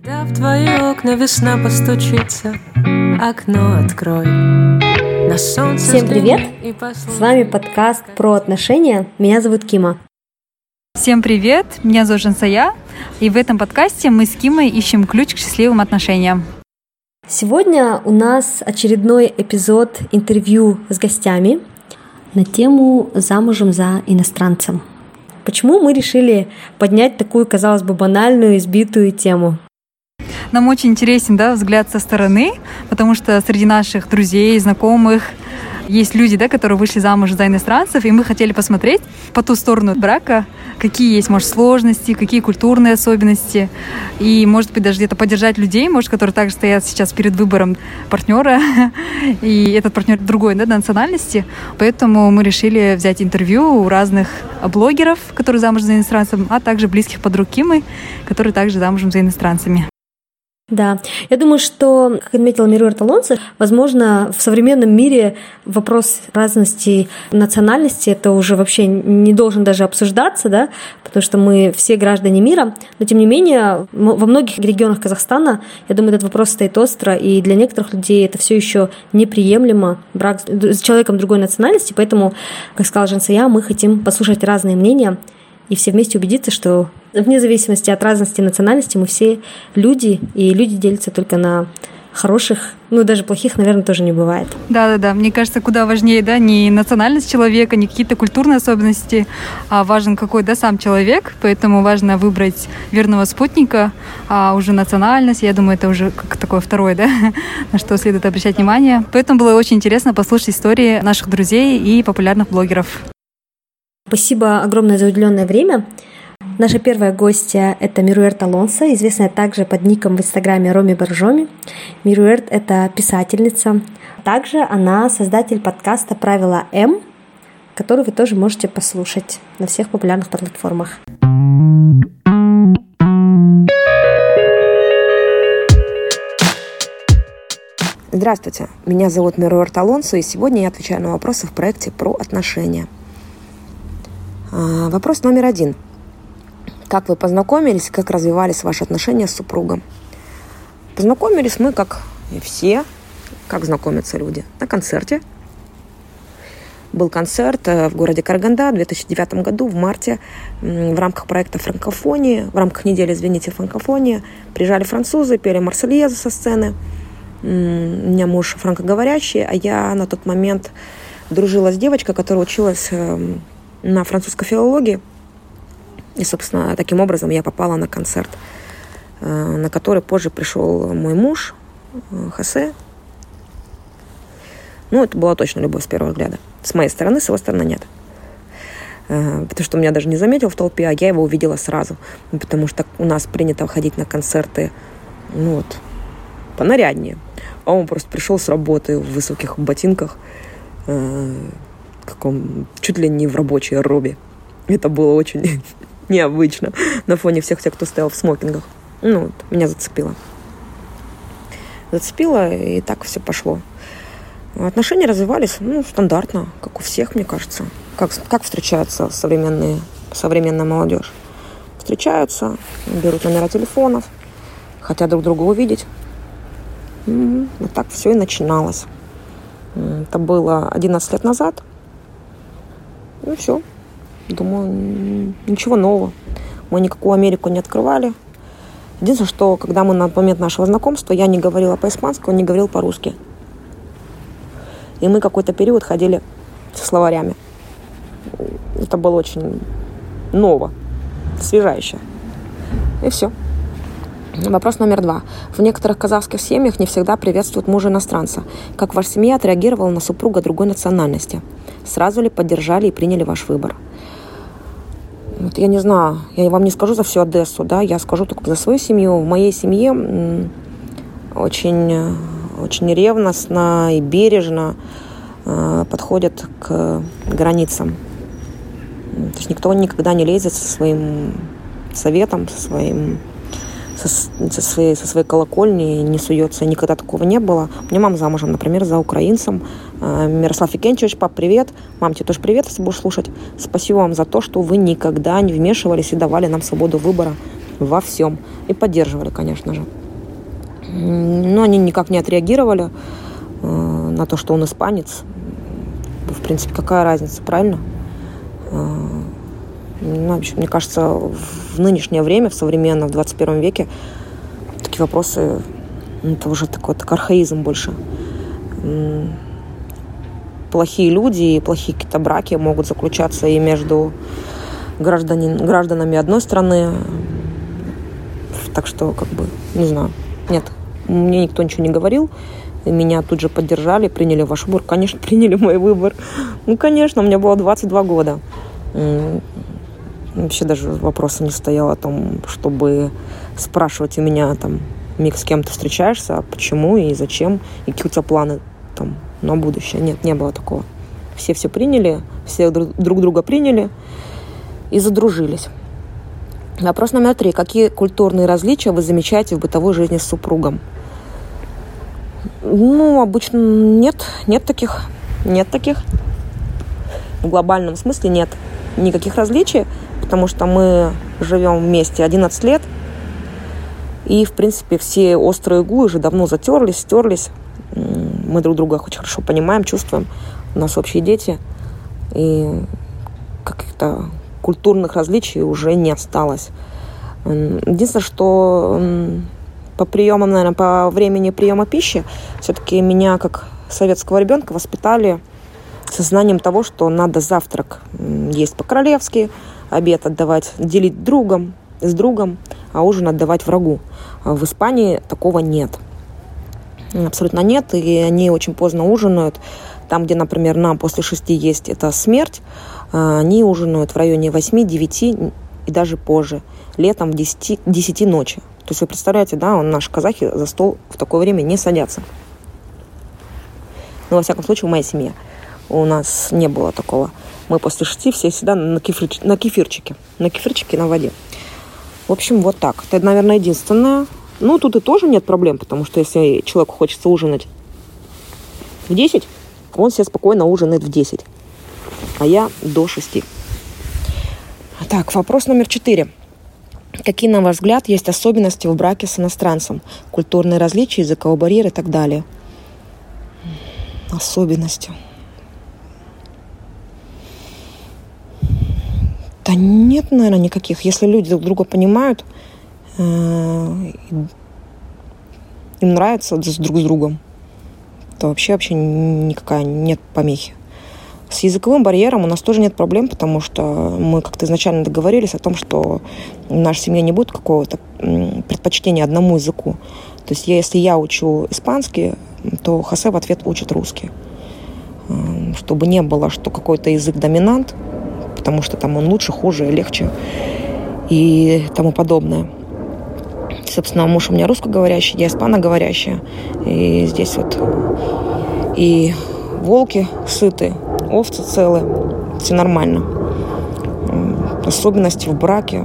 Когда в твои окна весна постучится, окно открой. На солнце Всем привет! С вами подкаст про отношения. Меня зовут Кима. Всем привет! Меня зовут Жансая. И в этом подкасте мы с Кимой ищем ключ к счастливым отношениям. Сегодня у нас очередной эпизод интервью с гостями на тему «Замужем за иностранцем». Почему мы решили поднять такую, казалось бы, банальную, избитую тему? Нам очень интересен да, взгляд со стороны, потому что среди наших друзей, знакомых есть люди, да, которые вышли замуж за иностранцев, и мы хотели посмотреть по ту сторону брака, какие есть, может, сложности, какие культурные особенности, и, может быть, даже где-то поддержать людей, может, которые также стоят сейчас перед выбором партнера, и этот партнер другой да, национальности. Поэтому мы решили взять интервью у разных блогеров, которые замуж за иностранцем, а также близких подруг Кимы, которые также замужем за иностранцами. Да, я думаю, что, как отметила Мируэр Талонца, возможно, в современном мире вопрос разности национальности это уже вообще не должен даже обсуждаться, да, потому что мы все граждане мира, но тем не менее во многих регионах Казахстана, я думаю, этот вопрос стоит остро, и для некоторых людей это все еще неприемлемо. Брак с человеком другой национальности, поэтому, как сказала Жансая, мы хотим послушать разные мнения и все вместе убедиться, что вне зависимости от разности национальности мы все люди, и люди делятся только на хороших, ну даже плохих, наверное, тоже не бывает. Да, да, да. Мне кажется, куда важнее, да, не национальность человека, не какие-то культурные особенности, а важен какой, да, сам человек. Поэтому важно выбрать верного спутника, а уже национальность, я думаю, это уже как такое второе, да, на что следует обращать внимание. Поэтому было очень интересно послушать истории наших друзей и популярных блогеров. Спасибо огромное за уделенное время. Наша первая гостья – это Мируэрт Алонсо, известная также под ником в инстаграме Роми Боржоми. Мируэрт – это писательница. Также она создатель подкаста «Правила М», который вы тоже можете послушать на всех популярных платформах. Здравствуйте, меня зовут Мируэрт Алонсо, и сегодня я отвечаю на вопросы в проекте про отношения – вопрос номер один. Как вы познакомились, как развивались ваши отношения с супругом? Познакомились мы, как и все, как знакомятся люди, на концерте. Был концерт э, в городе Караганда в 2009 году, в марте, в рамках проекта «Франкофонии», в рамках недели, извините, «Франкофонии». Приезжали французы, пели «Марсельезу» со сцены. У меня муж франкоговорящий, а я на тот момент дружила с девочкой, которая училась эм, на французской филологии. И, собственно, таким образом я попала на концерт, э, на который позже пришел мой муж, э, Хосе. Ну, это была точно любовь с первого взгляда. С моей стороны, с его стороны нет. Э, потому что меня даже не заметил в толпе, а я его увидела сразу. Потому что у нас принято ходить на концерты, ну вот, понаряднее. А он просто пришел с работы в высоких ботинках, каком, чуть ли не в рабочей робе. Это было очень необычно на фоне всех тех, кто стоял в смокингах. Ну, вот, меня зацепило. Зацепило, и так все пошло. Отношения развивались, ну, стандартно, как у всех, мне кажется. Как, как встречаются современные, современная молодежь? Встречаются, берут номера телефонов, хотят друг друга увидеть. Вот так все и начиналось. Это было 11 лет назад. Ну все. Думаю, ничего нового. Мы никакую Америку не открывали. Единственное, что когда мы на момент нашего знакомства, я не говорила по-испански, он не говорил по-русски. И мы какой-то период ходили со словарями. Это было очень ново, свежайше. И все. Вопрос номер два. В некоторых казахских семьях не всегда приветствуют мужа иностранца. Как ваша семья отреагировала на супруга другой национальности? Сразу ли поддержали и приняли ваш выбор? Вот я не знаю, я вам не скажу за всю Одессу, да, я скажу только за свою семью. В моей семье очень, очень ревностно и бережно э, подходят к границам. То есть никто никогда не лезет со своим советом, со своим со, со, своей, со своей колокольни не суется. Никогда такого не было. У меня мама замужем, например, за украинцем. Э, Мирослав Викентьевич, пап, привет. Мам, тебе тоже привет, если будешь слушать. Спасибо вам за то, что вы никогда не вмешивались и давали нам свободу выбора во всем. И поддерживали, конечно же. Но они никак не отреагировали э, на то, что он испанец. В принципе, какая разница, правильно? Ну, в общем, мне кажется, в нынешнее время, в современном, в 21 веке, такие вопросы, ну, это уже такой так архаизм больше. Плохие люди и плохие какие-то браки могут заключаться и между гражданин, гражданами одной страны. Так что, как бы, не знаю. Нет, мне никто ничего не говорил. Меня тут же поддержали, приняли ваш выбор. Конечно, приняли мой выбор. Ну, конечно, меня было 22 года. Вообще даже вопроса не стоял о том, чтобы спрашивать у меня там, Мик, с кем ты встречаешься, а почему и зачем, и какие у тебя планы там на будущее. Нет, не было такого. Все все приняли, все друг друга приняли и задружились. Вопрос номер три. Какие культурные различия вы замечаете в бытовой жизни с супругом? Ну, обычно нет, нет таких, нет таких. В глобальном смысле нет никаких различий, потому что мы живем вместе 11 лет, и, в принципе, все острые углы уже давно затерлись, стерлись. Мы друг друга очень хорошо понимаем, чувствуем. У нас общие дети. И каких-то культурных различий уже не осталось. Единственное, что по приемам, наверное, по времени приема пищи, все-таки меня, как советского ребенка, воспитали сознанием того, что надо завтрак есть по-королевски, обед отдавать, делить другом, с другом, а ужин отдавать врагу. А в Испании такого нет. Абсолютно нет, и они очень поздно ужинают. Там, где, например, нам после шести есть это смерть, а, они ужинают в районе 8-9 и даже позже, летом в 10, 10 ночи. То есть вы представляете, да, наши казахи за стол в такое время не садятся. Ну, во всяком случае, в моей семье у нас не было такого. Мы после шести все всегда на, кефир, на кефирчике. На кефирчике на воде. В общем, вот так. Это, наверное, единственное. Ну, тут и тоже нет проблем, потому что если человеку хочется ужинать в 10, он себе спокойно ужинает в 10 а я до 6. Так, вопрос номер 4. Какие, на ваш взгляд, есть особенности в браке с иностранцем? Культурные различия, языковой барьер и так далее. Особенности. Да нет, наверное, никаких. Если люди друг друга понимают, э, им нравится друг с другом, то вообще вообще никакая нет помехи. С языковым барьером у нас тоже нет проблем, потому что мы как-то изначально договорились о том, что в нашей семье не будет какого-то предпочтения одному языку. То есть если я учу испанский, то Хосе в ответ учит русский. Эм, чтобы не было, что какой-то язык доминант, потому что там он лучше, хуже, легче и тому подобное. Собственно, муж у меня русскоговорящий, я испаноговорящая. И здесь вот и волки сыты, овцы целые, все нормально. Особенности в браке,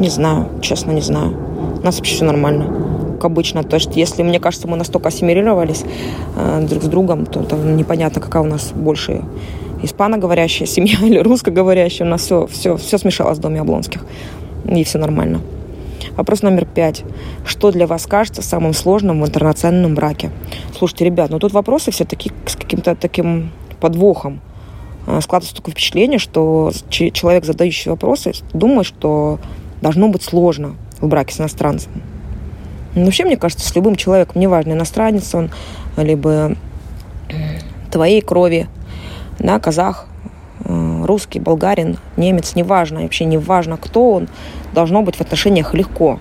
не знаю, честно не знаю. У нас вообще все нормально, как обычно. То есть, если, мне кажется, мы настолько ассимилировались э, друг с другом, то, то непонятно, какая у нас больше испаноговорящая семья или русскоговорящая. У нас все, все, все смешалось в доме Облонских. И все нормально. Вопрос номер пять. Что для вас кажется самым сложным в интернациональном браке? Слушайте, ребят, ну тут вопросы все таки с каким-то таким подвохом. А, складывается такое впечатление, что человек, задающий вопросы, думает, что должно быть сложно в браке с иностранцем. Но вообще, мне кажется, с любым человеком, неважно, иностранец он, либо твоей крови, да, казах, э, русский, болгарин, немец, неважно, вообще неважно, кто он, должно быть в отношениях легко.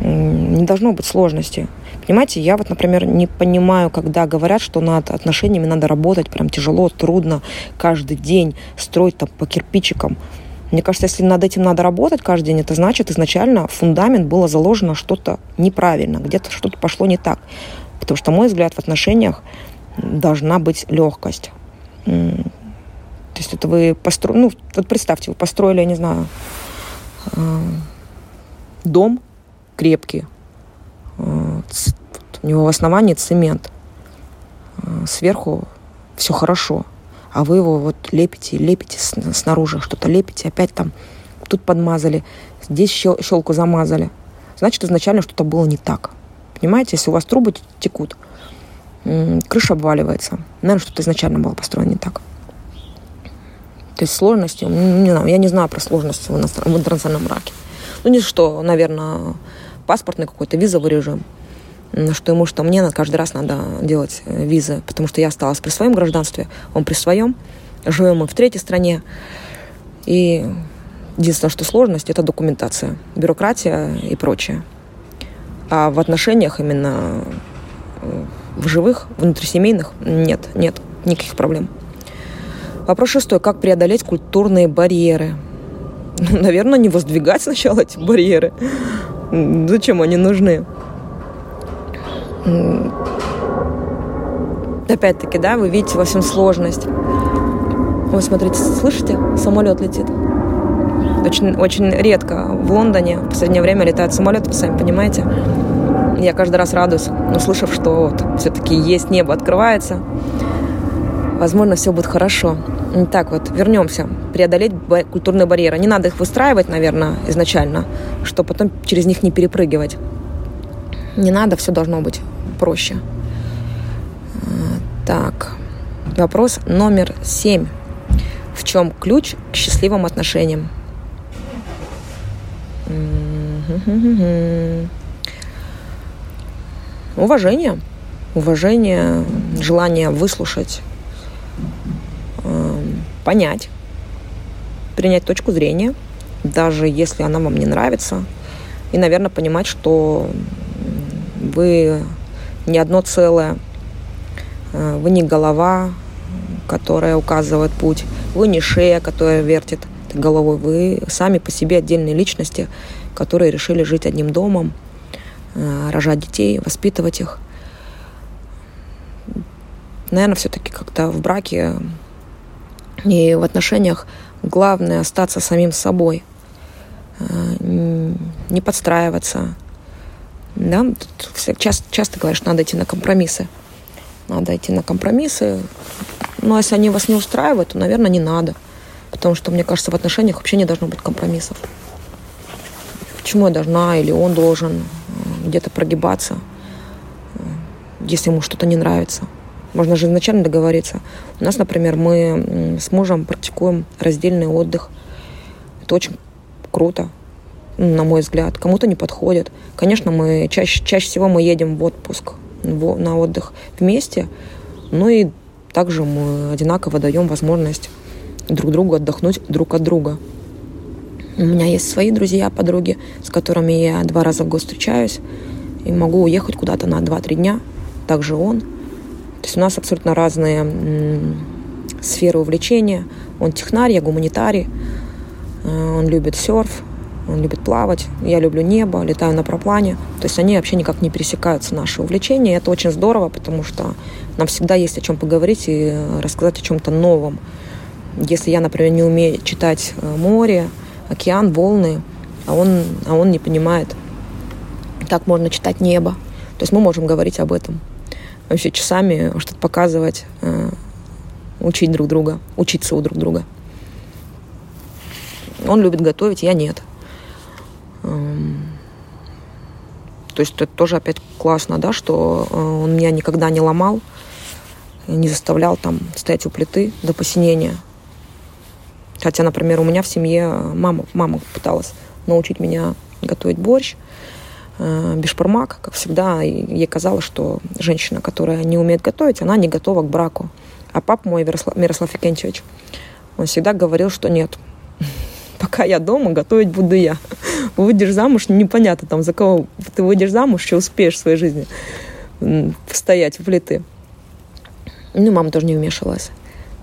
Не должно быть сложности. Понимаете, я вот, например, не понимаю, когда говорят, что над отношениями надо работать прям тяжело, трудно, каждый день строить там по кирпичикам. Мне кажется, если над этим надо работать каждый день, это значит изначально фундамент было заложено что-то неправильно, где-то что-то пошло не так. Потому что, мой взгляд, в отношениях должна быть легкость. То есть это вы построили, ну, вот представьте, вы построили, я не знаю, э, дом крепкий, у него в основании цемент. Э, сверху все хорошо. А вы его вот лепите, лепите снаружи, что-то лепите, опять там тут подмазали, здесь щелку замазали. Значит, изначально что-то было не так. Понимаете, если у вас трубы текут, крыша обваливается. Наверное, что-то изначально было построено не так. То есть сложности, не знаю, я не знаю про сложности в интернациональном браке. Ну, не что, наверное, паспортный какой-то визовый режим. Что ему, что мне каждый раз надо делать э, визы, потому что я осталась при своем гражданстве, он при своем. Живем мы в третьей стране. И единственное, что сложность, это документация, бюрократия и прочее. А в отношениях именно э, в живых, внутрисемейных нет, нет никаких проблем. Вопрос шестой. Как преодолеть культурные барьеры? Ну, наверное, не воздвигать сначала эти барьеры. Зачем они нужны? Опять-таки, да, вы видите во всем сложность. Вы смотрите, слышите? Самолет летит. Очень, очень редко в Лондоне в последнее время летают самолеты, вы сами понимаете. Я каждый раз радуюсь, услышав, что вот все-таки есть небо, открывается. Возможно, все будет хорошо. Так вот, вернемся. Преодолеть культурные барьеры. Не надо их выстраивать, наверное, изначально, чтобы потом через них не перепрыгивать. Не надо, все должно быть проще. А, так, вопрос номер семь. В чем ключ к счастливым отношениям? Уважение. Уважение, желание выслушать, эм, понять, принять точку зрения, даже если она вам не нравится. И, наверное, понимать, что вы не одно целое, э, вы не голова, которая указывает путь, вы не шея, которая вертит головой, вы сами по себе отдельные личности, которые решили жить одним домом, э, рожать детей, воспитывать их. Наверное, все-таки как-то в браке и в отношениях главное остаться самим собой, э, не подстраиваться. Да? Тут часто, часто говоришь, надо идти на компромиссы. Надо идти на компромиссы. Но если они вас не устраивают, то, наверное, не надо. Потому что, мне кажется, в отношениях вообще не должно быть компромиссов. Почему я должна или он должен э, где-то прогибаться, если ему что-то не нравится. Можно же изначально договориться. У нас, например, мы с мужем практикуем раздельный отдых. Это очень круто, на мой взгляд. Кому-то не подходит. Конечно, мы чаще, чаще всего мы едем в отпуск, на отдых вместе. Ну и также мы одинаково даем возможность друг другу отдохнуть друг от друга. У меня есть свои друзья, подруги, с которыми я два раза в год встречаюсь и могу уехать куда-то на 2-3 дня. Также он. То есть у нас абсолютно разные сферы увлечения. Он технарь, я гуманитарий. Э, он любит серф, он любит плавать. Я люблю небо, летаю на проплане. То есть они вообще никак не пересекаются, наши увлечения. И это очень здорово, потому что нам всегда есть о чем поговорить и рассказать о чем-то новом. Если я, например, не умею читать э, море, океан, волны, а он, а он не понимает, как можно читать небо. То есть мы можем говорить об этом. Вообще часами что-то показывать, э, учить друг друга, учиться у друг друга. Он любит готовить, я нет. Эм, то есть это тоже опять классно, да, что э, он меня никогда не ломал, не заставлял там стоять у плиты до посинения. Хотя, например, у меня в семье мама, мама пыталась научить меня готовить борщ, э, бешпармак, как всегда. Ей казалось, что женщина, которая не умеет готовить, она не готова к браку. А папа мой, Мирослав, Мирослав Викентьевич, он всегда говорил, что нет, пока я дома, готовить буду я. Выйдешь замуж, непонятно там, за кого ты выйдешь замуж, что успеешь в своей жизни стоять в плиты. Ну, мама тоже не вмешивалась.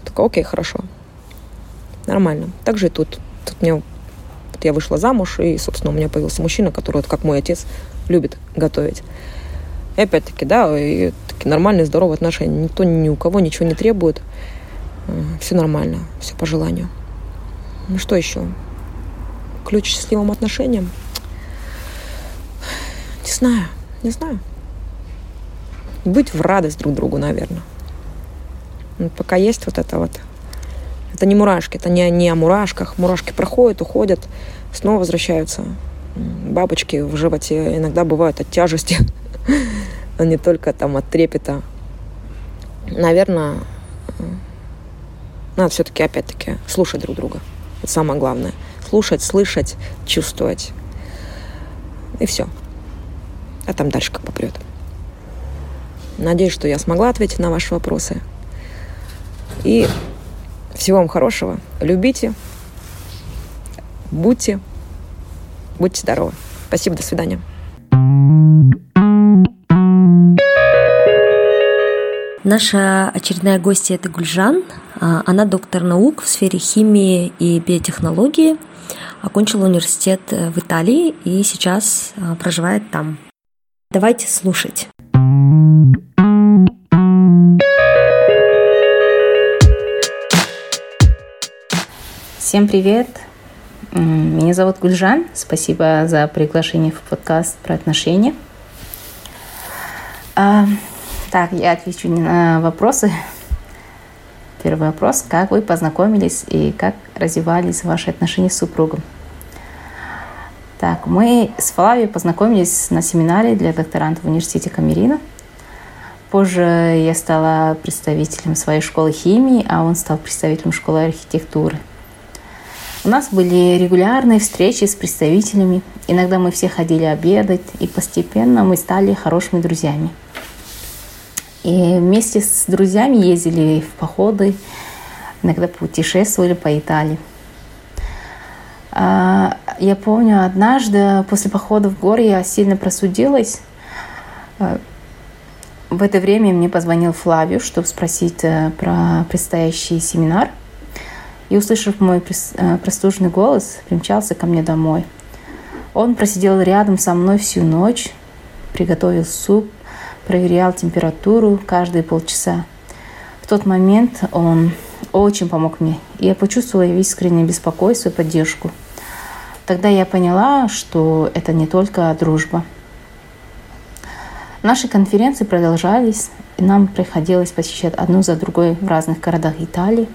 Такая, окей, хорошо нормально. Так же и тут. Тут мне, вот я вышла замуж, и, собственно, у меня появился мужчина, который, вот, как мой отец, любит готовить. И опять-таки, да, и такие нормальные, здоровые отношения. Никто ни у кого ничего не требует. Э, все нормально, все по желанию. Ну что еще? Ключ к счастливым отношениям? Не знаю, не знаю. Быть в радость друг другу, наверное. пока есть вот это вот это не мурашки, это не, не о мурашках. Мурашки проходят, уходят. снова возвращаются. Бабочки в животе иногда бывают от тяжести, а не только там от трепета. Наверное, надо все-таки опять-таки слушать друг друга. Это самое главное. Слушать, слышать, чувствовать. И все. А там дальше как попрет. Надеюсь, что я смогла ответить на ваши вопросы. И всего вам хорошего. Любите, будьте, будьте здоровы. Спасибо, до свидания. Наша очередная гостья – это Гульжан. А, она доктор наук в сфере химии и биотехнологии. Окончила университет э, в Италии и сейчас а, проживает там. Давайте слушать. Всем привет! Меня зовут Гульжан. Спасибо за приглашение в подкаст про отношения. А, так, я отвечу на вопросы. Первый вопрос. Как вы познакомились и как развивались ваши отношения с супругом? Так, мы с Флавией познакомились на семинаре для докторантов в университете Камерина. Позже я стала представителем своей школы химии, а он стал представителем школы архитектуры. У нас были регулярные встречи с представителями. Иногда мы все ходили обедать, и постепенно мы стали хорошими друзьями. И вместе с друзьями ездили в походы, иногда путешествовали по Италии. А, я помню, однажды после похода в горы я сильно просудилась. А, в это время мне позвонил Флавио, чтобы спросить э, про предстоящий семинар. И, услышав мой э, простуженный голос, примчался ко мне домой. Он просидел рядом со мной всю ночь, приготовил суп, проверял температуру каждые полчаса. В тот момент он очень помог мне, и я почувствовала искреннее беспокойство и поддержку. Тогда я поняла, что это не только дружба. Наши конференции продолжались, и нам приходилось посещать одну за другой в разных городах Италии.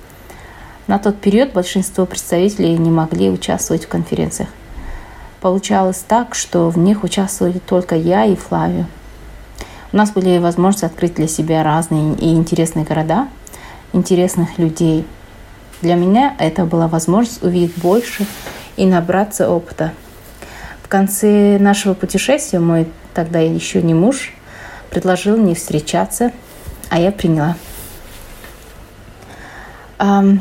На тот период большинство представителей не могли участвовать в конференциях. Получалось так, что в них участвовали только я и Флавио. У нас были возможности открыть для себя разные и интересные города, интересных людей. Для меня это была возможность увидеть больше и набраться опыта. В конце нашего путешествия мой тогда еще не муж предложил мне встречаться, а я приняла.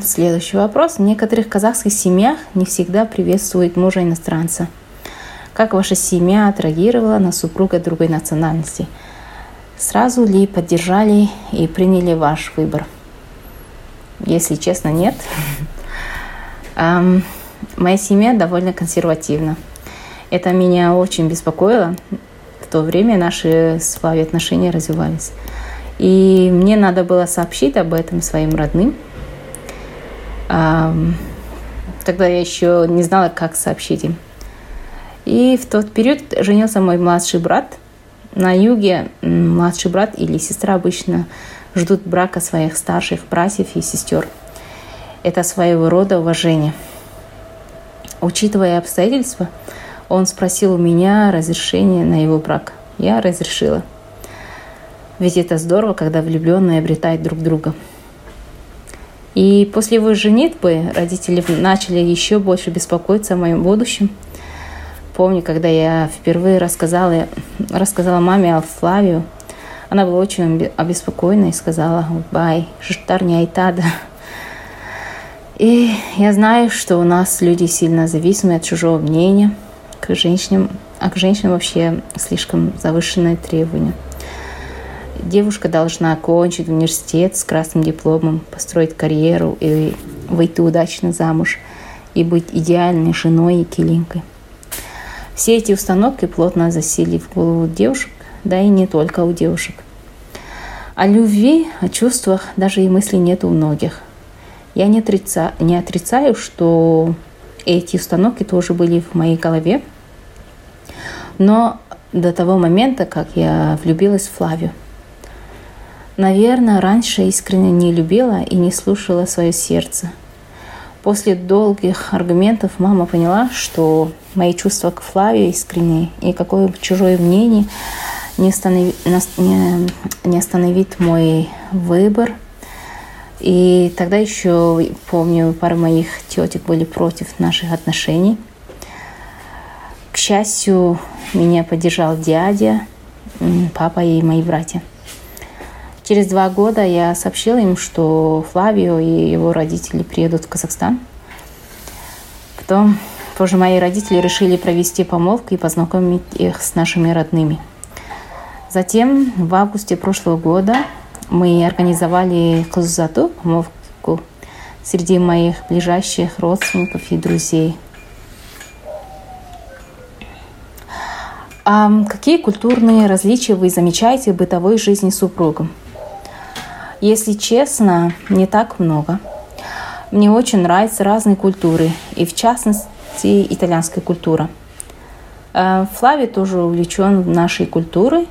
Следующий вопрос. В некоторых казахских семьях не всегда приветствуют мужа иностранца. Как ваша семья отреагировала на супруга другой национальности – Сразу ли поддержали и приняли ваш выбор? Если честно, нет. Моя семья довольно консервативна. Это меня очень беспокоило. В то время наши с Флавией отношения развивались. И мне надо было сообщить об этом своим родным. Тогда я еще не знала, как сообщить им. И в тот период женился мой младший брат – на юге младший брат или сестра обычно ждут брака своих старших братьев и сестер. Это своего рода уважение. Учитывая обстоятельства, он спросил у меня разрешение на его брак. Я разрешила. Ведь это здорово, когда влюбленные обретают друг друга. И после его женитьбы родители начали еще больше беспокоиться о моем будущем – Помню, когда я впервые рассказала, рассказала маме о Флавию, она была очень обеспокоена и сказала «Бай, житар не айтада». И я знаю, что у нас люди сильно зависимы от чужого мнения к женщинам, а к женщинам вообще слишком завышенные требования. Девушка должна окончить университет с красным дипломом, построить карьеру и выйти удачно замуж и быть идеальной женой и килинкой. Все эти установки плотно засели в голову девушек, да и не только у девушек. О любви, о чувствах даже и мысли нет у многих. Я не, отрица, не отрицаю, что эти установки тоже были в моей голове, но до того момента, как я влюбилась в Флавию. Наверное, раньше искренне не любила и не слушала свое сердце. После долгих аргументов мама поняла, что мои чувства к Флаве искренние, и какое бы чужое мнение не, останови, не, не остановит мой выбор. И тогда еще, помню, пара моих тетек были против наших отношений. К счастью, меня поддержал дядя, папа и мои братья. Через два года я сообщила им, что Флавио и его родители приедут в Казахстан. Потом позже мои родители решили провести помолвку и познакомить их с нашими родными. Затем в августе прошлого года мы организовали кузату, помолвку среди моих ближайших родственников и друзей. А какие культурные различия вы замечаете в бытовой жизни супруга? Если честно, не так много. Мне очень нравятся разные культуры, и в частности итальянская культура. Э, Флави тоже увлечен нашей культурой,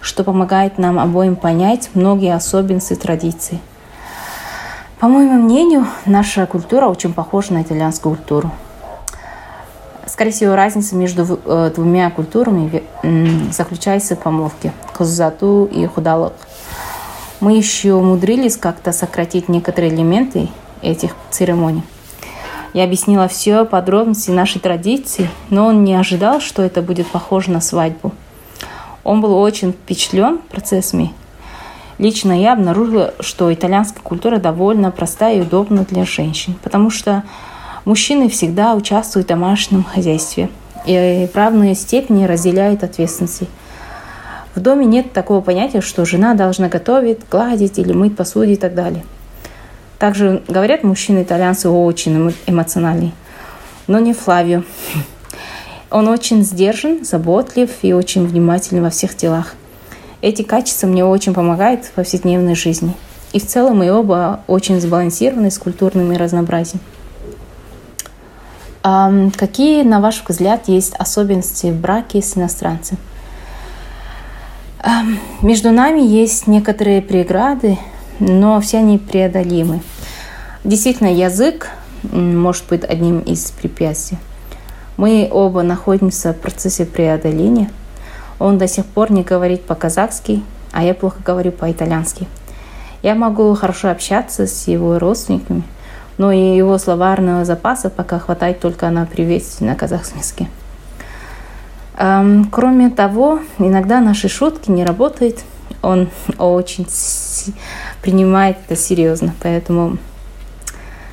что помогает нам обоим понять многие особенности традиций. По моему мнению, наша культура очень похожа на итальянскую культуру. Скорее всего, разница между э, двумя культурами заключается в помолвке – козату и худалок – мы еще умудрились как-то сократить некоторые элементы этих церемоний. Я объяснила все подробности нашей традиции, но он не ожидал, что это будет похоже на свадьбу. Он был очень впечатлен процессами. Лично я обнаружила, что итальянская культура довольно простая и удобна для женщин, потому что мужчины всегда участвуют в домашнем хозяйстве и в равной степени разделяют ответственности – в доме нет такого понятия, что жена должна готовить, гладить или мыть посуду и так далее. Также говорят мужчины итальянцы очень эмоциональные, но не Флавио. Он очень сдержан, заботлив и очень внимательный во всех делах. Эти качества мне очень помогают в повседневной жизни. И в целом мы оба очень сбалансированы с культурным разнообразием. А какие, на ваш взгляд, есть особенности в браке с иностранцем? Между нами есть некоторые преграды, но все они преодолимы. Действительно, язык может быть одним из препятствий. Мы оба находимся в процессе преодоления. Он до сих пор не говорит по-казахски, а я плохо говорю по-итальянски. Я могу хорошо общаться с его родственниками, но и его словарного запаса пока хватает только на приветствие на казахском языке. Кроме того, иногда наши шутки не работают. Он очень принимает это серьезно, поэтому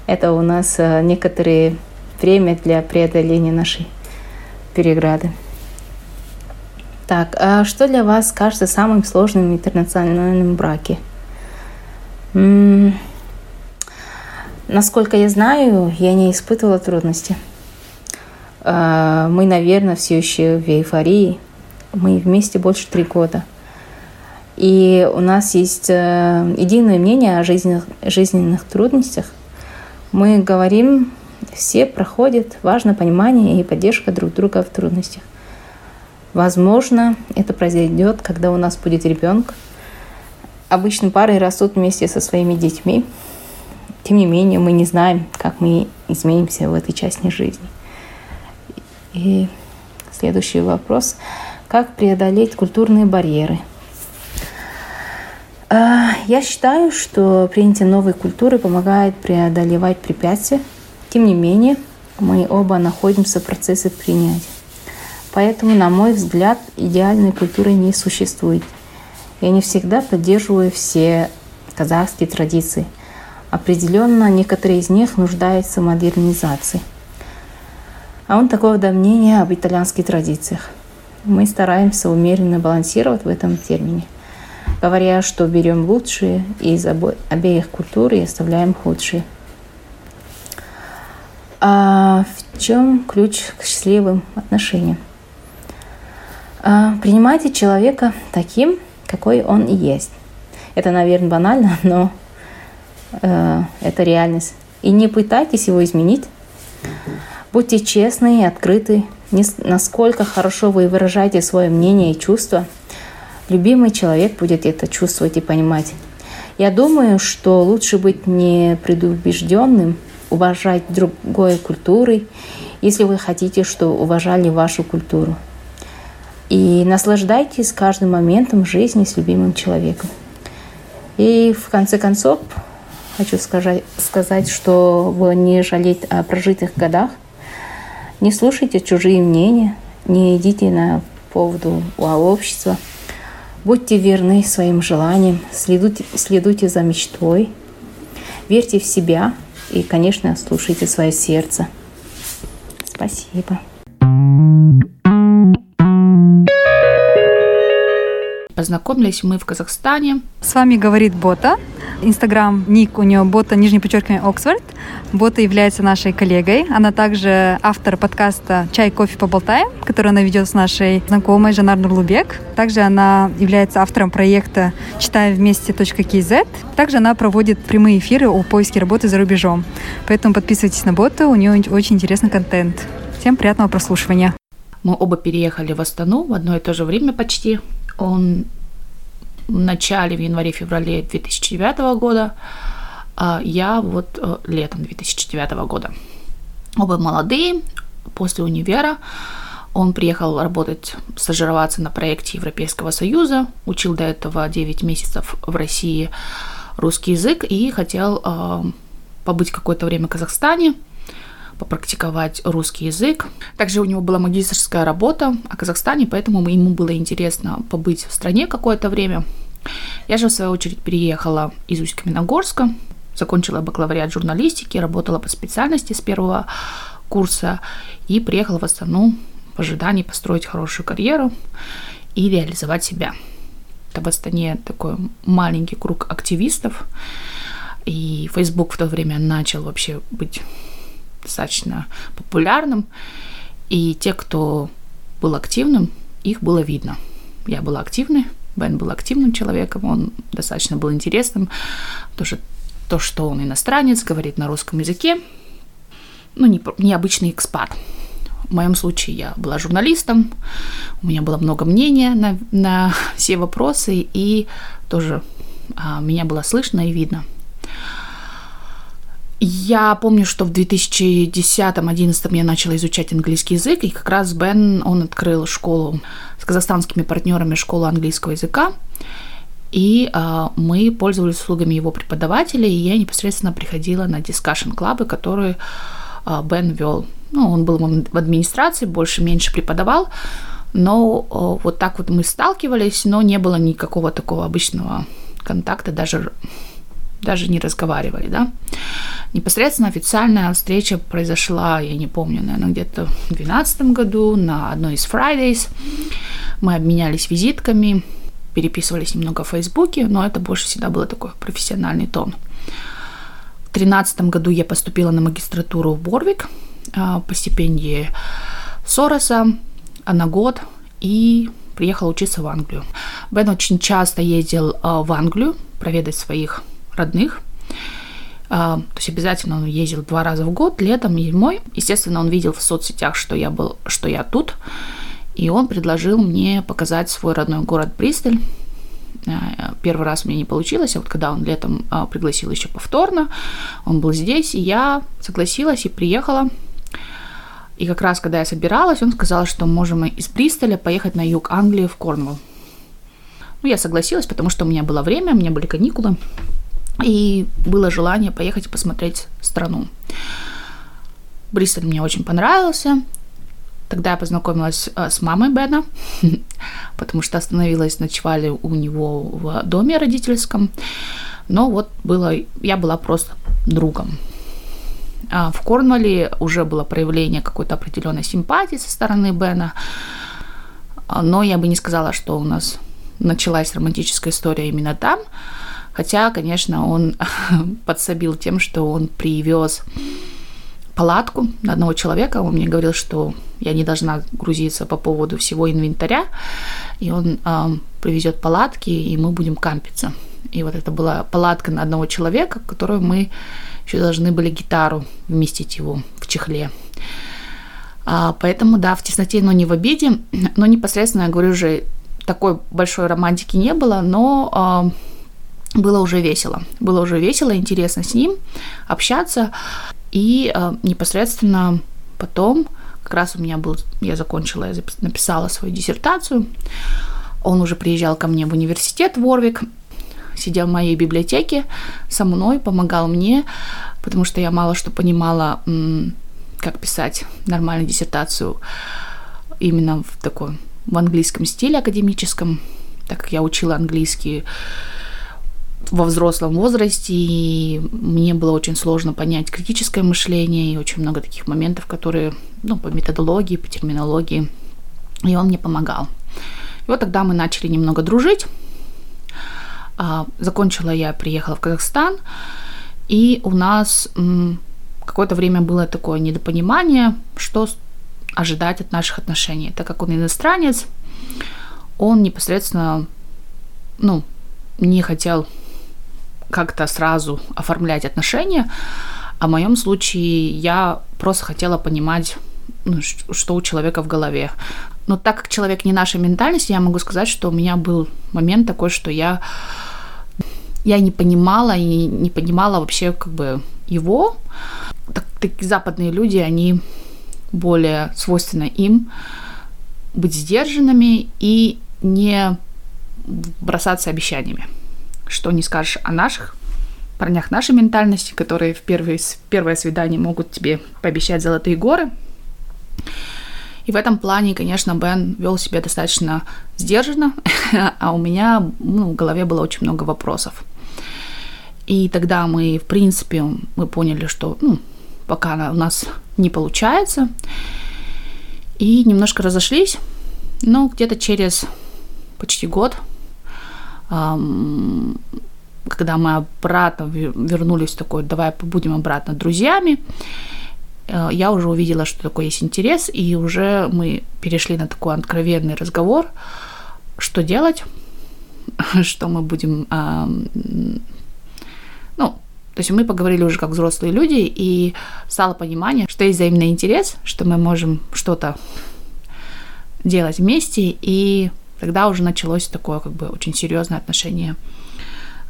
это у нас э, некоторые время для преодоления нашей переграды. Так, а что для вас кажется самым сложным в интернациональном браке? М-м- насколько я знаю, я не испытывала трудности. А, мы, наверное, все еще в эйфории. Мы вместе больше три года. И у нас есть э, единое мнение о жизненных, жизненных трудностях. Мы говорим, все проходят, важно понимание и поддержка друг друга в трудностях. Возможно, это произойдет, когда у нас будет ребенок. Обычно пары растут вместе со своими детьми. Тем не менее, мы не знаем, как мы изменимся в этой части жизни. И следующий вопрос. Как преодолеть культурные барьеры? А, я считаю, что принятие новой культуры помогает преодолевать препятствия. Тем не менее, мы оба находимся в процессе принятия. Поэтому, на мой взгляд, идеальной культуры не существует. Я не всегда поддерживаю все казахские традиции. Определенно, некоторые из них нуждаются в модернизации – а он такого мнения об итальянских традициях. Мы стараемся умеренно балансировать в этом термине, говоря, что берем лучшие из обеих культур и оставляем худшие. А в чем ключ к счастливым отношениям? А, принимайте человека таким, какой он и есть. Это, наверное, банально, но э, это реальность. И не пытайтесь его изменить. Будьте честны и открыты, насколько хорошо вы выражаете свое мнение и чувства. Любимый человек будет это чувствовать и понимать. Я думаю, что лучше быть не предубежденным, уважать другой культуры, если вы хотите, что уважали вашу культуру. И наслаждайтесь каждым моментом жизни с любимым человеком. И в конце концов, хочу сказать, сказать, что не жалеете о прожитых годах, не слушайте чужие мнения, не идите на поводу общества, будьте верны своим желаниям, следуйте, следуйте за мечтой, верьте в себя и, конечно, слушайте свое сердце. Спасибо. Познакомились мы в Казахстане. С вами говорит Бота. Инстаграм, ник у нее Бота, нижний подчеркивание, Оксфорд. Бота является нашей коллегой. Она также автор подкаста «Чай, кофе, поболтаем», который она ведет с нашей знакомой Жанар Нурлубек. Также она является автором проекта «Читаем вместе.кз». Также она проводит прямые эфиры о поиске работы за рубежом. Поэтому подписывайтесь на Бота, у нее очень интересный контент. Всем приятного прослушивания. Мы оба переехали в Астану в одно и то же время почти. Он в начале, в январе-феврале 2009 года, а я вот э, летом 2009 года. Оба молодые, после универа. Он приехал работать, стажироваться на проекте Европейского Союза, учил до этого 9 месяцев в России русский язык и хотел э, побыть какое-то время в Казахстане, попрактиковать русский язык. Также у него была магистрская работа о Казахстане, поэтому ему было интересно побыть в стране какое-то время. Я же, в свою очередь, переехала из Усть-Каменогорска, закончила бакалавриат журналистики, работала по специальности с первого курса и приехала в Астану в ожидании построить хорошую карьеру и реализовать себя. Это в Астане такой маленький круг активистов, и Facebook в то время начал вообще быть достаточно популярным, и те, кто был активным, их было видно. Я была активной, Бен был активным человеком, он достаточно был интересным. Тоже то, что он иностранец, говорит на русском языке, ну, не, необычный экспат. В моем случае я была журналистом, у меня было много мнения на, на все вопросы, и тоже а, меня было слышно и видно – я помню, что в 2010-2011 я начала изучать английский язык, и как раз Бен, он открыл школу с казахстанскими партнерами, школу английского языка, и э, мы пользовались услугами его преподавателей, и я непосредственно приходила на дискашн-клабы, которые э, Бен вел. Ну, он был в администрации, больше-меньше преподавал, но э, вот так вот мы сталкивались, но не было никакого такого обычного контакта, даже даже не разговаривали, да. Непосредственно официальная встреча произошла, я не помню, наверное, где-то в 2012 году на одной из Fridays. Мы обменялись визитками, переписывались немного в Фейсбуке, но это больше всегда был такой профессиональный тон. В 2013 году я поступила на магистратуру в Борвик а, по стипендии Сороса на год и приехала учиться в Англию. Бен очень часто ездил а, в Англию проведать своих родных. А, то есть обязательно он ездил два раза в год, летом и зимой. Естественно, он видел в соцсетях, что я, был, что я тут. И он предложил мне показать свой родной город Бристоль. А, первый раз меня не получилось, а вот когда он летом а, пригласил еще повторно, он был здесь, и я согласилась и приехала. И как раз, когда я собиралась, он сказал, что можем мы из Бристоля поехать на юг Англии в Корнвелл. Ну, я согласилась, потому что у меня было время, у меня были каникулы и было желание поехать посмотреть страну. Бристоль мне очень понравился. Тогда я познакомилась э, с мамой Бена, потому что остановилась, ночевали у него в доме родительском. Но вот было, я была просто другом. А в Корнвалле уже было проявление какой-то определенной симпатии со стороны Бена. Но я бы не сказала, что у нас началась романтическая история именно там. Хотя, конечно, он подсобил тем, что он привез палатку одного человека. Он мне говорил, что я не должна грузиться по поводу всего инвентаря. И он э, привезет палатки, и мы будем кампиться. И вот это была палатка на одного человека, которую мы еще должны были гитару вместить его в чехле. А, поэтому, да, в тесноте, но не в обиде. Но непосредственно, я говорю уже, такой большой романтики не было, но э, было уже весело. Было уже весело, интересно с ним общаться. И э, непосредственно потом, как раз у меня был, я закончила, я написала свою диссертацию, он уже приезжал ко мне в университет Ворвик, сидел в моей библиотеке со мной, помогал мне, потому что я мало что понимала, как писать нормальную диссертацию именно в такой в английском стиле академическом, так как я учила английский во взрослом возрасте, и мне было очень сложно понять критическое мышление, и очень много таких моментов, которые, ну, по методологии, по терминологии, и он мне помогал. И вот тогда мы начали немного дружить. А, закончила я, приехала в Казахстан, и у нас какое-то время было такое недопонимание, что ожидать от наших отношений. Так как он иностранец, он непосредственно, ну, не хотел как-то сразу оформлять отношения, а в моем случае я просто хотела понимать, ну, что у человека в голове. Но так как человек не нашей ментальности, я могу сказать, что у меня был момент такой, что я, я не понимала и не понимала вообще как бы его. Так, такие западные люди, они более свойственно им быть сдержанными и не бросаться обещаниями что не скажешь о наших парнях нашей ментальности, которые в первое, первое свидание могут тебе пообещать золотые горы. И в этом плане, конечно, Бен вел себя достаточно сдержанно, а у меня ну, в голове было очень много вопросов. И тогда мы, в принципе, мы поняли, что ну, пока у нас не получается, и немножко разошлись, но где-то через почти год когда мы обратно вернулись такой, давай побудем обратно друзьями, э, я уже увидела, что такой есть интерес, и уже мы перешли на такой откровенный разговор, что делать, что мы будем, ну, то есть мы поговорили уже как взрослые люди, и стало понимание, что есть взаимный интерес, что мы можем что-то делать вместе, и Тогда уже началось такое как бы очень серьезное отношение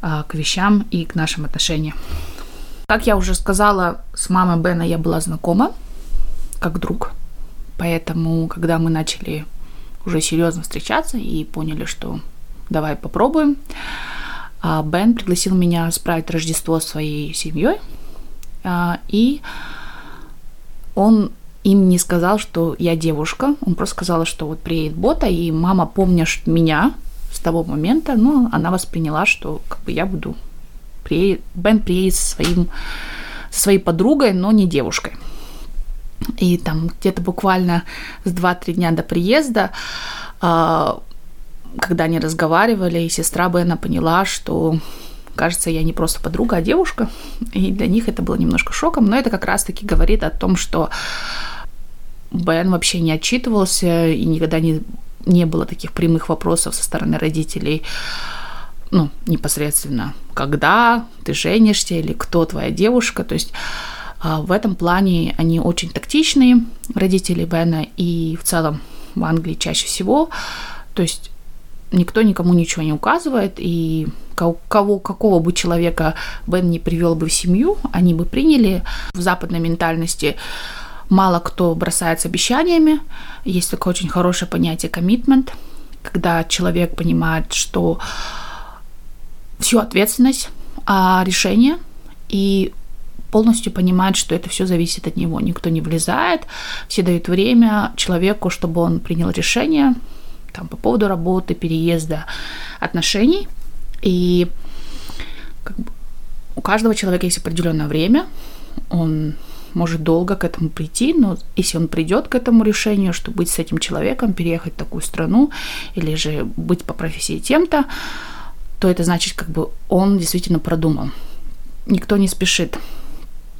а, к вещам и к нашим отношениям. Как я уже сказала, с мамой Бена я была знакома как друг. Поэтому, когда мы начали уже серьезно встречаться и поняли, что давай попробуем, а, Бен пригласил меня справить Рождество своей семьей. А, и он им не сказал, что я девушка. Он просто сказал, что вот приедет Бота, и мама, помня меня с того момента, ну, она восприняла, что как бы я буду... Приедет, Бен приедет со, своим, со своей подругой, но не девушкой. И там где-то буквально с 2-3 дня до приезда, а, когда они разговаривали, и сестра Бена поняла, что кажется, я не просто подруга, а девушка. И для них это было немножко шоком, но это как раз-таки говорит о том, что Бен вообще не отчитывался и никогда не, не было таких прямых вопросов со стороны родителей, ну, непосредственно, когда ты женишься или кто твоя девушка, то есть а, в этом плане они очень тактичные, родители Бена, и в целом в Англии чаще всего, то есть никто никому ничего не указывает, и кого, какого бы человека Бен не привел бы в семью, они бы приняли. В западной ментальности Мало кто бросается обещаниями. Есть такое очень хорошее понятие commitment, когда человек понимает, что всю ответственность а решение и полностью понимает, что это все зависит от него. Никто не влезает, все дают время человеку, чтобы он принял решение там, по поводу работы, переезда, отношений. И как бы, у каждого человека есть определенное время, он может долго к этому прийти, но если он придет к этому решению, что быть с этим человеком, переехать в такую страну или же быть по профессии тем-то, то это значит, как бы он действительно продумал. Никто не спешит.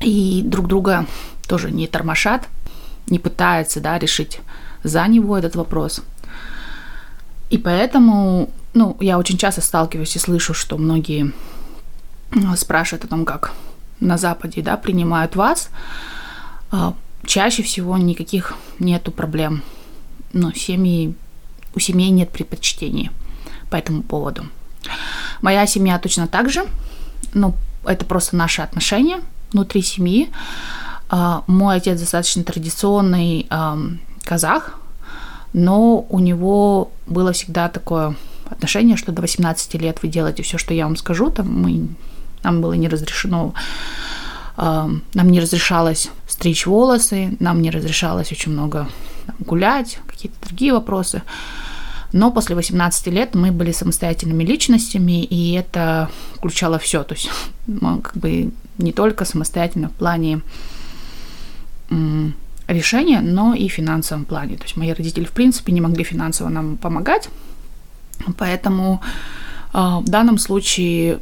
И друг друга тоже не тормошат, не пытаются да, решить за него этот вопрос. И поэтому, ну, я очень часто сталкиваюсь и слышу, что многие спрашивают о том, как на Западе, да, принимают вас, а, чаще всего никаких нету проблем. Но семьи, у семей нет предпочтений по этому поводу. Моя семья точно так же, но это просто наши отношения внутри семьи. А, мой отец достаточно традиционный казах, но у него было всегда такое отношение, что до 18 лет вы делаете все, что я вам скажу, там мы, нам было не разрешено, нам не разрешалось стричь волосы, нам не разрешалось очень много гулять, какие-то другие вопросы. Но после 18 лет мы были самостоятельными личностями, и это включало все. То есть мы как бы не только самостоятельно в плане решения, но и в финансовом плане. То есть мои родители, в принципе, не могли финансово нам помогать, поэтому э, в данном случае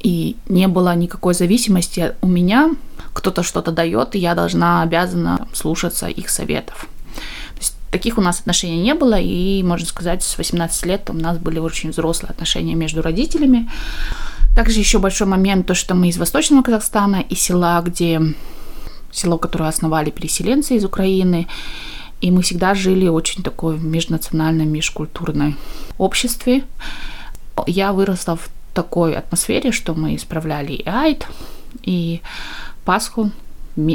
и не было никакой зависимости у меня. Кто-то что-то дает, и я должна, обязана слушаться их советов. То есть таких у нас отношений не было, и, можно сказать, с 18 лет у нас были очень взрослые отношения между родителями. Также еще большой момент, то, что мы из Восточного Казахстана, и села, где село, которое основали переселенцы из Украины. И мы всегда жили очень такой в межнациональном, межкультурном обществе. Я выросла в такой атмосфере, что мы исправляли и Айд, и Пасху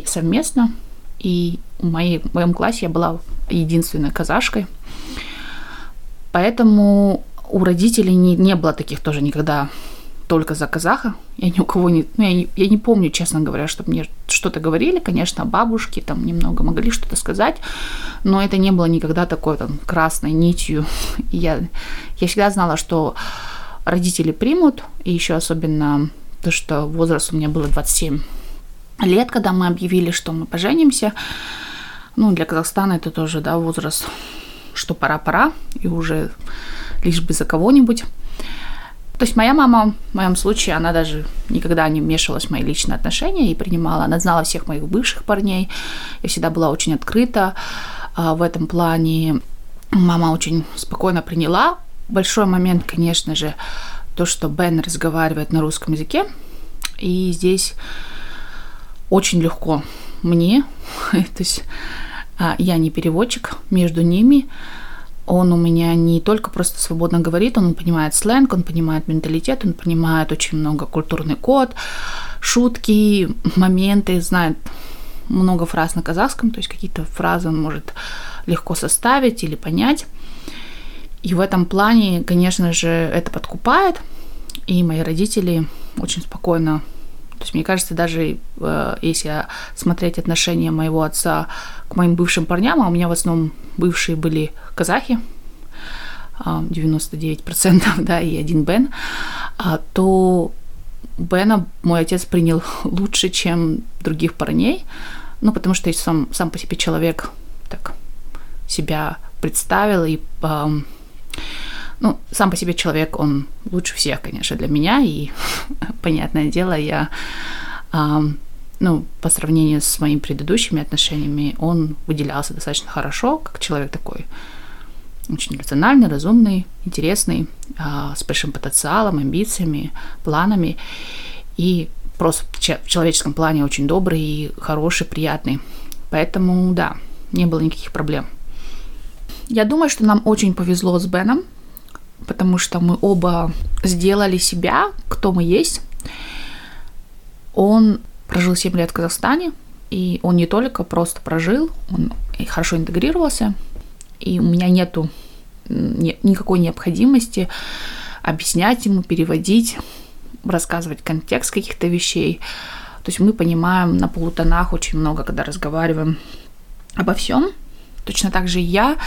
совместно. И в, моей, в моем классе я была единственной казашкой. Поэтому у родителей не, не было таких тоже никогда только за казаха. Я ни у кого не... Ну, я не, я не помню, честно говоря, чтобы мне что-то говорили. Конечно, бабушки там немного могли что-то сказать, но это не было никогда такой там красной нитью. я, я всегда знала, что родители примут, и еще особенно то, что возраст у меня было 27 лет, когда мы объявили, что мы поженимся. Ну, для Казахстана это тоже, да, возраст, что пора-пора, и уже лишь бы за кого-нибудь. То есть моя мама в моем случае, она даже никогда не вмешивалась в мои личные отношения и принимала. Она знала всех моих бывших парней. Я всегда была очень открыта а, в этом плане. Мама очень спокойно приняла. Большой момент, конечно же, то, что Бен разговаривает на русском языке. И здесь очень легко мне, то есть а, я не переводчик между ними, он у меня не только просто свободно говорит, он понимает сленг, он понимает менталитет, он понимает очень много культурный код, шутки, моменты, знает много фраз на казахском, то есть какие-то фразы он может легко составить или понять. И в этом плане, конечно же, это подкупает, и мои родители очень спокойно то есть, мне кажется, даже э, если смотреть отношения моего отца к моим бывшим парням, а у меня в основном бывшие были казахи, 99%, да, и один Бен, а, то Бена мой отец принял лучше, чем других парней, ну, потому что сам, сам по себе человек так себя представил и ну, сам по себе человек, он лучше всех, конечно, для меня, и, понятное дело, я, э, ну, по сравнению с моими предыдущими отношениями, он выделялся достаточно хорошо, как человек такой очень рациональный, разумный, интересный, э, с большим потенциалом, амбициями, планами, и просто в человеческом плане очень добрый и хороший, приятный. Поэтому, да, не было никаких проблем. Я думаю, что нам очень повезло с Беном, потому что мы оба сделали себя, кто мы есть. Он прожил 7 лет в Казахстане, и он не только просто прожил, он хорошо интегрировался, и у меня нету никакой необходимости объяснять ему, переводить, рассказывать контекст каких-то вещей. То есть мы понимаем на полутонах очень много, когда разговариваем обо всем. Точно так же и я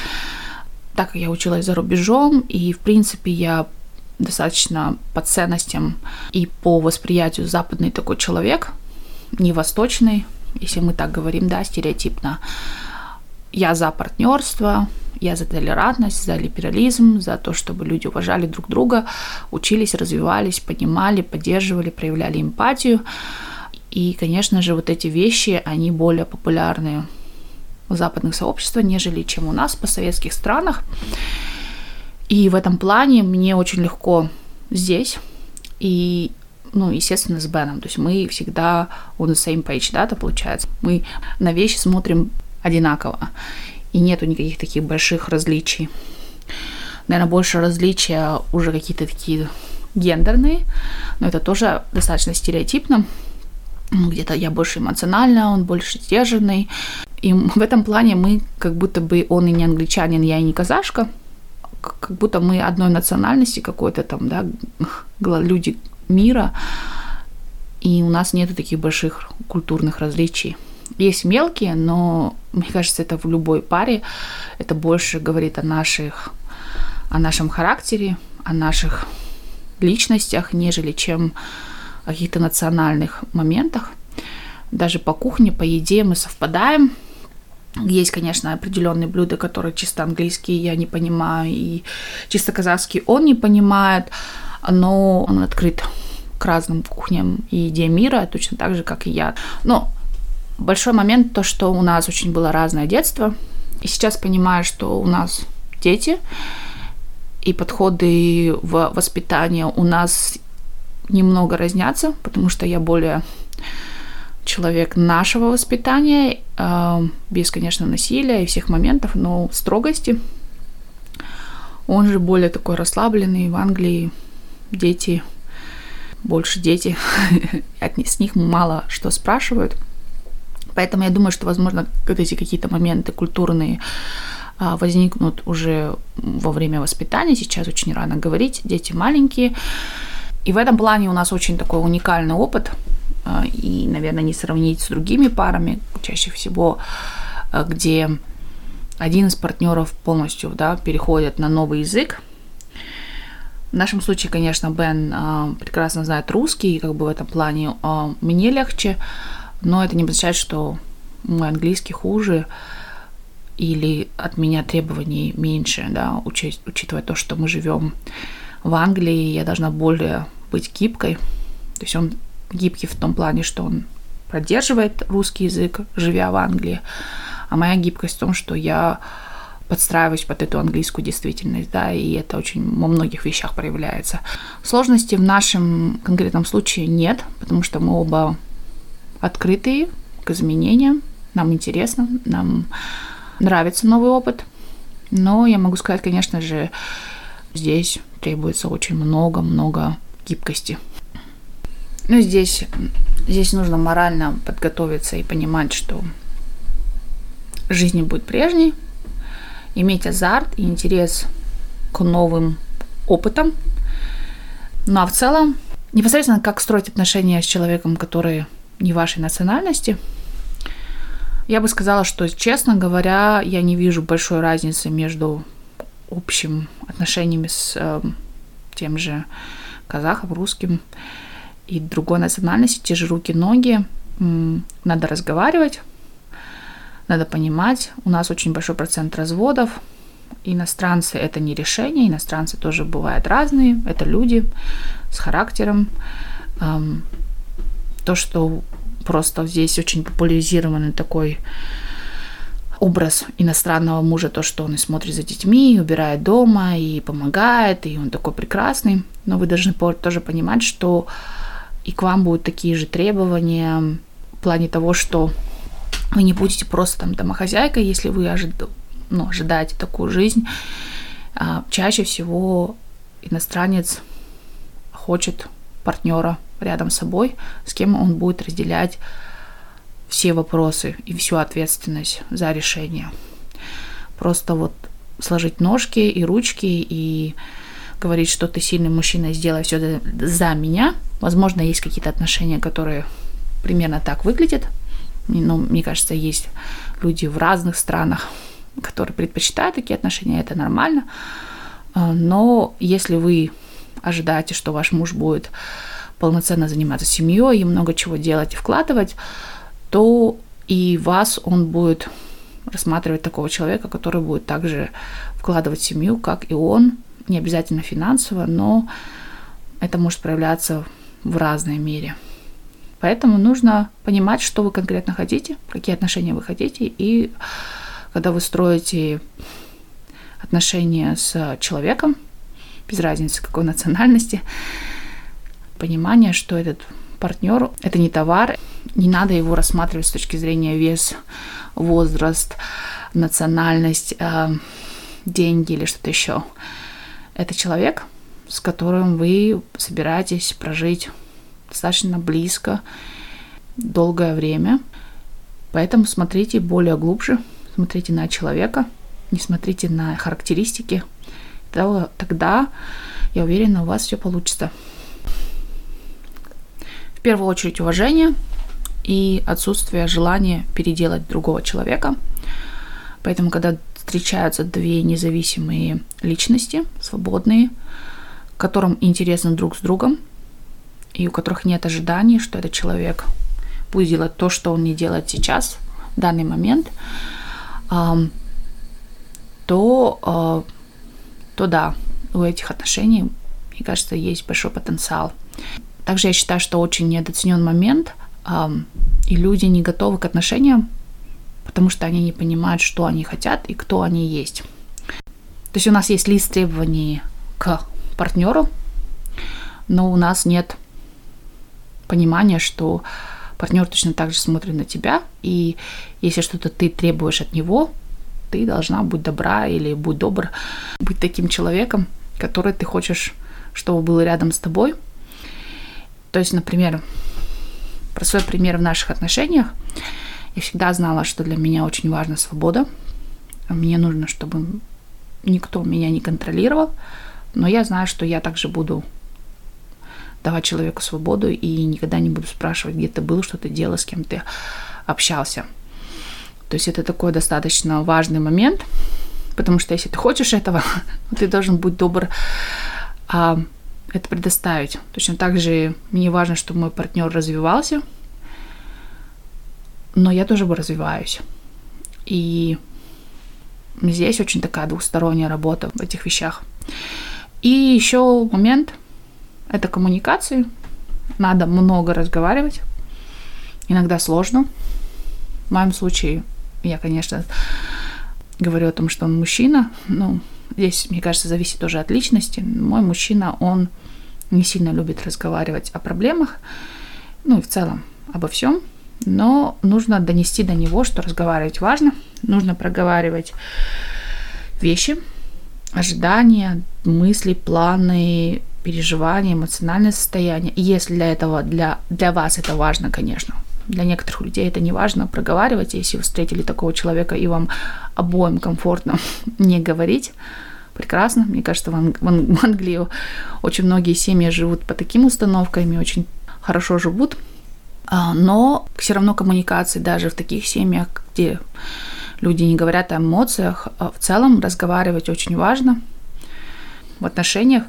так как я училась за рубежом, и, в принципе, я достаточно по ценностям и по восприятию западный такой человек, не восточный, если мы так говорим, да, стереотипно. Я за партнерство, я за толерантность, за либерализм, за то, чтобы люди уважали друг друга, учились, развивались, понимали, поддерживали, проявляли эмпатию. И, конечно же, вот эти вещи, они более популярны западных сообществах, нежели чем у нас в постсоветских странах. И в этом плане мне очень легко здесь. И, ну, естественно, с Беном. То есть мы всегда on the same page, да, это получается. Мы на вещи смотрим одинаково. И нету никаких таких больших различий. Наверное, больше различия уже какие-то такие гендерные, но это тоже достаточно стереотипно. Ну, где-то я больше эмоциональная, он больше сдержанный. И в этом плане мы как будто бы он и не англичанин, я и не казашка, как будто мы одной национальности какой-то там, да, люди мира, и у нас нет таких больших культурных различий. Есть мелкие, но мне кажется, это в любой паре. Это больше говорит о наших, о нашем характере, о наших личностях, нежели чем о каких-то национальных моментах. Даже по кухне, по еде мы совпадаем. Есть, конечно, определенные блюда, которые чисто английские я не понимаю, и чисто казахский он не понимает, но он открыт к разным кухням и еде мира, точно так же, как и я. Но большой момент то, что у нас очень было разное детство, и сейчас понимаю, что у нас дети, и подходы в воспитание у нас немного разнятся, потому что я более человек нашего воспитания, а, без, конечно, насилия и всех моментов, но строгости. Он же более такой расслабленный. В Англии дети, больше дети, с них мало что спрашивают. Поэтому я думаю, что, возможно, эти какие-то моменты культурные а, возникнут уже во время воспитания. Сейчас очень рано говорить, дети маленькие. И в этом плане у нас очень такой уникальный опыт. А, и, наверное, не сравнить с другими парами, чаще всего, а, где один из партнеров полностью да, переходит на новый язык. В нашем случае, конечно, Бен э, прекрасно знает русский, и как бы в этом плане э, мне легче, но это не означает, что мой английский хуже или от меня требований меньше, да, учесть, учитывая то, что мы живем в Англии, я должна более быть гибкой. То есть он гибкий в том плане, что он поддерживает русский язык, живя в Англии, а моя гибкость в том, что я подстраиваюсь под эту английскую действительность, да, и это очень во многих вещах проявляется. Сложности в нашем конкретном случае нет, потому что мы оба открытые к изменениям, нам интересно, нам нравится новый опыт. Но я могу сказать, конечно же, здесь требуется очень много-много гибкости. Ну, здесь, здесь нужно морально подготовиться и понимать, что жизнь не будет прежней, иметь азарт и интерес к новым опытам. Ну а в целом, непосредственно как строить отношения с человеком, который не вашей национальности – я бы сказала, что, честно говоря, я не вижу большой разницы между общим отношениями с э, тем же казахом, русским и другой национальности, те же руки-ноги. Надо разговаривать, надо понимать. У нас очень большой процент разводов. Иностранцы – это не решение, иностранцы тоже бывают разные, это люди с характером. То, что просто здесь очень популяризированный такой образ иностранного мужа, то, что он и смотрит за детьми, и убирает дома, и помогает, и он такой прекрасный. Но вы должны тоже понимать, что и к вам будут такие же требования в плане того, что вы не будете просто там домохозяйкой, если вы ожид... ну, ожидаете такую жизнь. А чаще всего иностранец хочет партнера рядом с собой, с кем он будет разделять все вопросы и всю ответственность за решение. Просто вот сложить ножки и ручки и говорить, что ты сильный мужчина, сделай все за меня. Возможно, есть какие-то отношения, которые примерно так выглядят. Но мне кажется, есть люди в разных странах, которые предпочитают такие отношения, это нормально. А, но если вы ожидаете, что ваш муж будет полноценно заниматься семьей и много чего делать и вкладывать, то и вас он будет рассматривать такого человека, который будет также вкладывать в семью, как и он, не обязательно финансово, но это может проявляться в разной мере. Поэтому нужно понимать, что вы конкретно хотите, какие отношения вы хотите, и когда вы строите отношения с человеком, без разницы какой национальности, понимание, что этот партнер – это не товар, не надо его рассматривать с точки зрения вес, возраст, национальность, э, деньги или что-то еще. Это человек, с которым вы собираетесь прожить достаточно близко долгое время. Поэтому смотрите более глубже, смотрите на человека, не смотрите на характеристики. Тогда, я уверена, у вас все получится. В первую очередь уважение и отсутствие желания переделать другого человека. Поэтому, когда встречаются две независимые личности, свободные, которым интересно друг с другом, и у которых нет ожиданий, что этот человек будет делать то, что он не делает сейчас, в данный момент, то, а, то да, у этих отношений, мне кажется, есть большой потенциал. Также я считаю, что очень недооценен момент, и люди не готовы к отношениям, потому что они не понимают, что они хотят и кто они есть. То есть у нас есть лист требований к партнеру, но у нас нет понимания, что партнер точно так же смотрит на тебя, и если что-то ты требуешь от него, ты должна быть добра или будь добр, быть таким человеком, который ты хочешь, чтобы был рядом с тобой. То есть, например, простой пример в наших отношениях. Я всегда знала, что для меня очень важна свобода. Мне нужно, чтобы никто меня не контролировал. Но я знаю, что я также буду давать человеку свободу и никогда не буду спрашивать, где ты был, что ты делал, с кем ты общался. То есть это такой достаточно важный момент, потому что если ты хочешь этого, ты должен быть добр а, это предоставить. Точно так же мне важно, чтобы мой партнер развивался, но я тоже бы развиваюсь. И здесь очень такая двухсторонняя работа в этих вещах. И еще момент – это коммуникации. Надо много разговаривать. Иногда сложно. В моем случае я, конечно, говорю о том, что он мужчина. Ну, здесь, мне кажется, зависит тоже от личности. Мой мужчина, он не сильно любит разговаривать о проблемах, ну и в целом обо всем. Но нужно донести до него, что разговаривать важно. Нужно проговаривать вещи, ожидания, мысли, планы, переживания, эмоциональное состояние. И если для этого, для, для вас это важно, конечно, для некоторых людей это не важно проговаривать, если вы встретили такого человека и вам обоим комфортно не говорить, прекрасно. Мне кажется, в, Ан- в Англии очень многие семьи живут по таким установкам и очень хорошо живут. А, но все равно коммуникации даже в таких семьях, где люди не говорят о эмоциях, а в целом разговаривать очень важно в отношениях.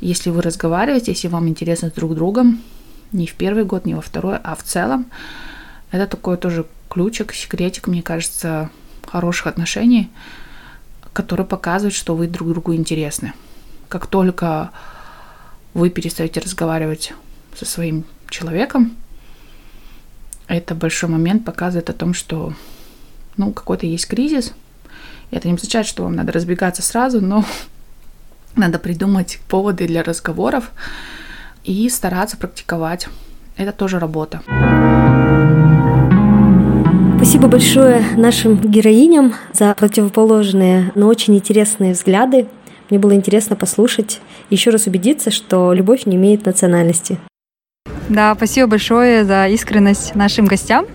Если вы разговариваете, если вам интересно друг с другом, не в первый год, не во второй, а в целом. Это такой тоже ключик, секретик, мне кажется, хороших отношений, который показывает, что вы друг другу интересны. Как только вы перестаете разговаривать со своим человеком, это большой момент показывает о том, что ну, какой-то есть кризис. Это не означает, что вам надо разбегаться сразу, но надо придумать поводы для разговоров, и стараться практиковать. Это тоже работа. Спасибо большое нашим героиням за противоположные, но очень интересные взгляды. Мне было интересно послушать, еще раз убедиться, что любовь не имеет национальности. Да, спасибо большое за искренность нашим гостям.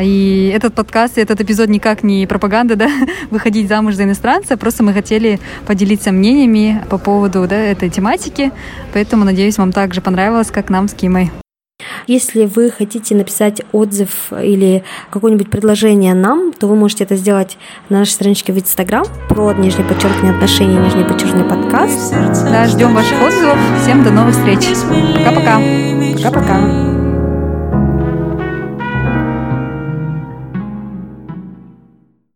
И этот подкаст, этот эпизод никак не пропаганда, да, выходить замуж за иностранца, просто мы хотели поделиться мнениями по поводу да, этой тематики, поэтому, надеюсь, вам также понравилось, как нам с Кимой. Если вы хотите написать отзыв или какое-нибудь предложение нам, то вы можете это сделать на нашей страничке в Инстаграм про нижнее подчеркивание отношения, нижнее подчеркивание подкаст. Да, ждем ваших отзывов. Всем до новых встреч. Пока-пока. Пока-пока.